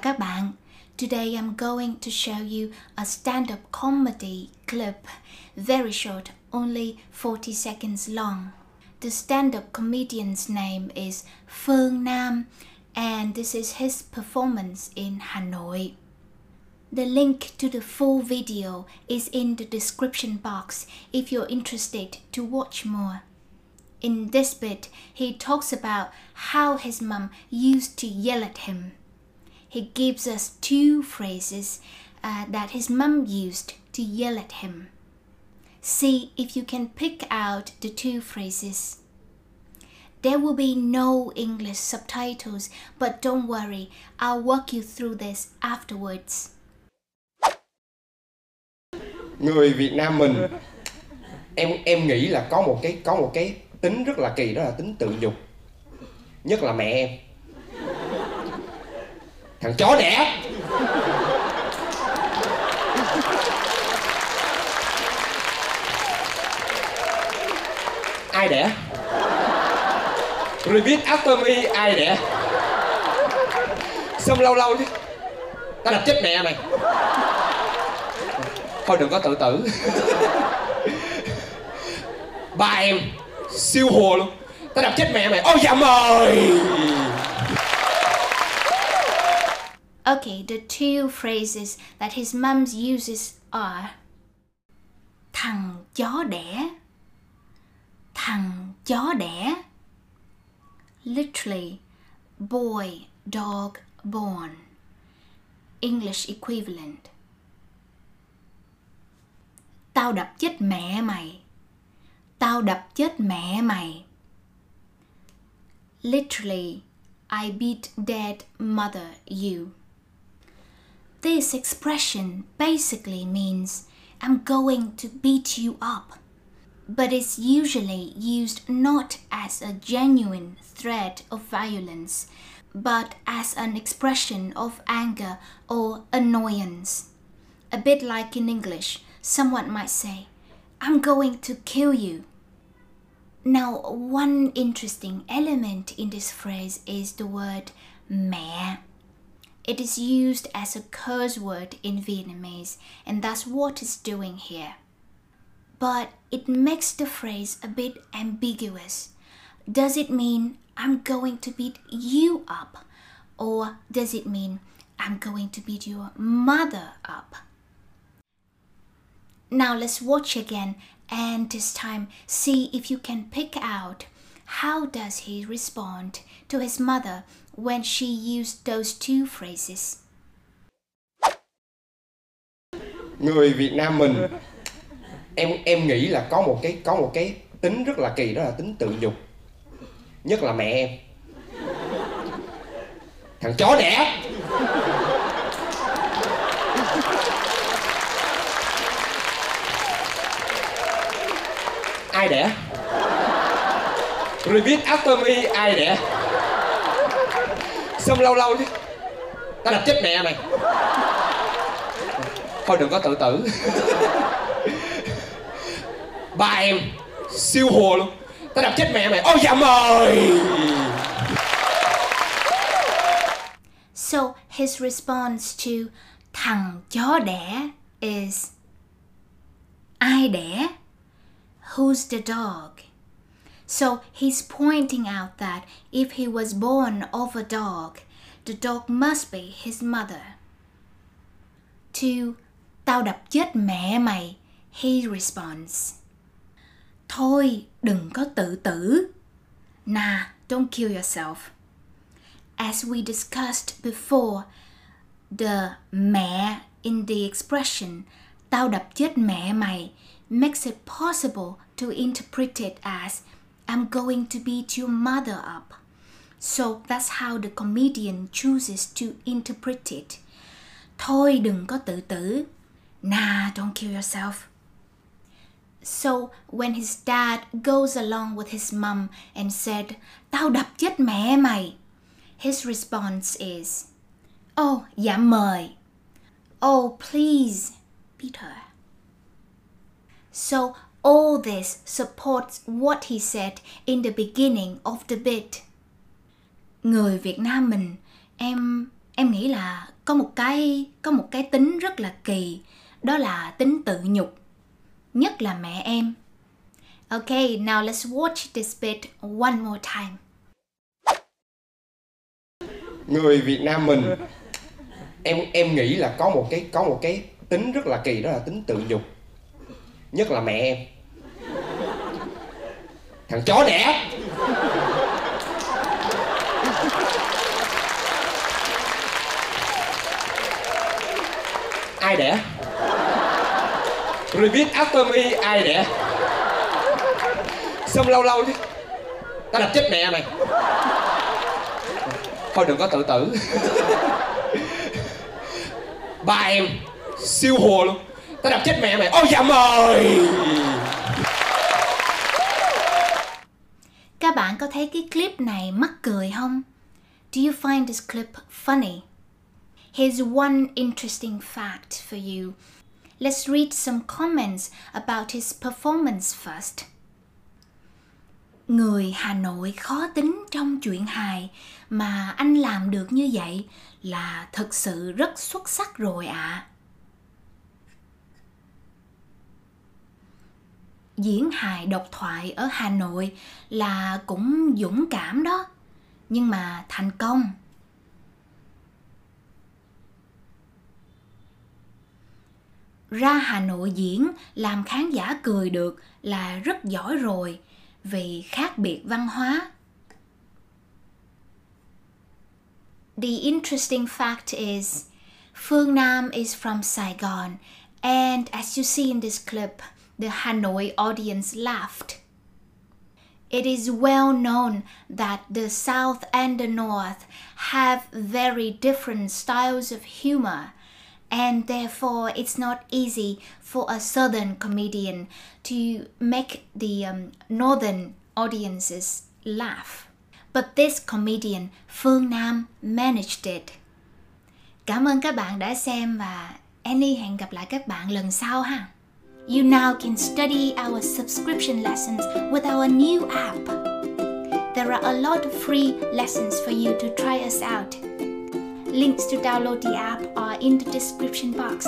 các bạn. Today I'm going to show you a stand-up comedy clip, very short, only 40 seconds long. The stand-up comedian's name is Phương Nam and this is his performance in Hanoi. The link to the full video is in the description box if you're interested to watch more. In this bit, he talks about how his mum used to yell at him. He gives us two phrases uh, that his mum used to yell at him. See if you can pick out the two phrases. There will be no English subtitles, but don't worry, I'll walk you through this afterwards. người Việt Nam mình em em nghĩ là có một cái có một cái tính rất là kỳ đó là tính tự nhục nhất là mẹ em thằng chó đẻ. Ai đẻ? Repeat after me, ai đẻ? Xong lâu lâu chứ tao đập chết mẹ mày. Thôi đừng có tự tử. Ba em siêu hùa luôn. Tao đập chết mẹ mày. Ôi dạ mời Okay, the two phrases that his mum uses are Thằng chó đẻ. Thằng chó đẻ. Literally, boy, dog, born. English equivalent. Tao đập chết mẹ mày. Tao đập chết mẹ mày. Literally, I beat dead mother you This expression basically means I'm going to beat you up, but it's usually used not as a genuine threat of violence, but as an expression of anger or annoyance. A bit like in English, someone might say, I'm going to kill you. Now, one interesting element in this phrase is the word mẹ. It is used as a curse word in Vietnamese, and that's what it's doing here. But it makes the phrase a bit ambiguous. Does it mean I'm going to beat you up? Or does it mean I'm going to beat your mother up? Now let's watch again and this time see if you can pick out how does he respond to his mother when she used those two phrases. người Việt Nam mình, em em nghĩ là có một cái, có một cái tính rất là kỳ, đó là tính tự nhục. Nhất là mẹ em. Thằng chó đẻ. Ai đẻ? Repeat after me, ai đẻ? Xong lâu lâu chứ tao đập chết mẹ mày. Thôi đừng có tự tử. Ba em siêu hùa luôn. Tao đập chết mẹ mày. Ôi dạ mời So, his response to thằng chó đẻ is, ai đẻ? Who's the dog? So he's pointing out that if he was born of a dog, the dog must be his mother. To tao đập chết mẹ mày, he responds. Thôi, đừng có tự tử. Nah, don't kill yourself. As we discussed before, the mẹ in the expression tao đập chết mẹ mày makes it possible to interpret it as I'm going to beat your mother up. So that's how the comedian chooses to interpret it. Thôi đừng có tự tử. Nah, don't kill yourself. So when his dad goes along with his mum and said, Tao đập chết mẹ mày, his response is, Oh, dạ mời. Oh, please, beat her. So all this supports what he said in the beginning of the bit. Người Việt Nam mình, em em nghĩ là có một cái có một cái tính rất là kỳ đó là tính tự nhục nhất là mẹ em. Okay now let's watch this bit one more time. Người Việt Nam mình em em nghĩ là có một cái có một cái tính rất là kỳ đó là tính tự nhục nhất là mẹ em. Thằng chó đẻ. Ai đẻ? Repeat after me, ai đẻ? Xong lâu lâu chứ. Ta đập chết mẹ mày. Thôi đừng có tự tử. Ba em siêu hồ luôn tao đập chết mẹ mày. Ôi dạ mời các bạn có thấy cái clip này mắc cười không? Do you find this clip funny? Here's one interesting fact for you. Let's read some comments about his performance first. Người hà nội khó tính trong chuyện hài mà anh làm được như vậy là thực sự rất xuất sắc rồi ạ. à. Diễn hài độc thoại ở hà nội là cũng dũng cảm đó. Nhưng mà thành công. Ra hà nội diễn làm khán giả cười được là rất giỏi rồi vì khác biệt văn hóa. The interesting fact is Phương Nam is from Saigon, and as you see in this clip, the Hanoi audience laughed. It is well known that the South and the North have very different styles of humor, and therefore it's not easy for a Southern comedian to make the um, Northern audiences laugh. But this comedian, Phương Nam, managed it. Cảm ơn các bạn đã xem và Annie hẹn gặp lại các bạn lần sau ha. You now can study our subscription lessons with our new app. There are a lot of free lessons for you to try us out. Links to download the app are in the description box.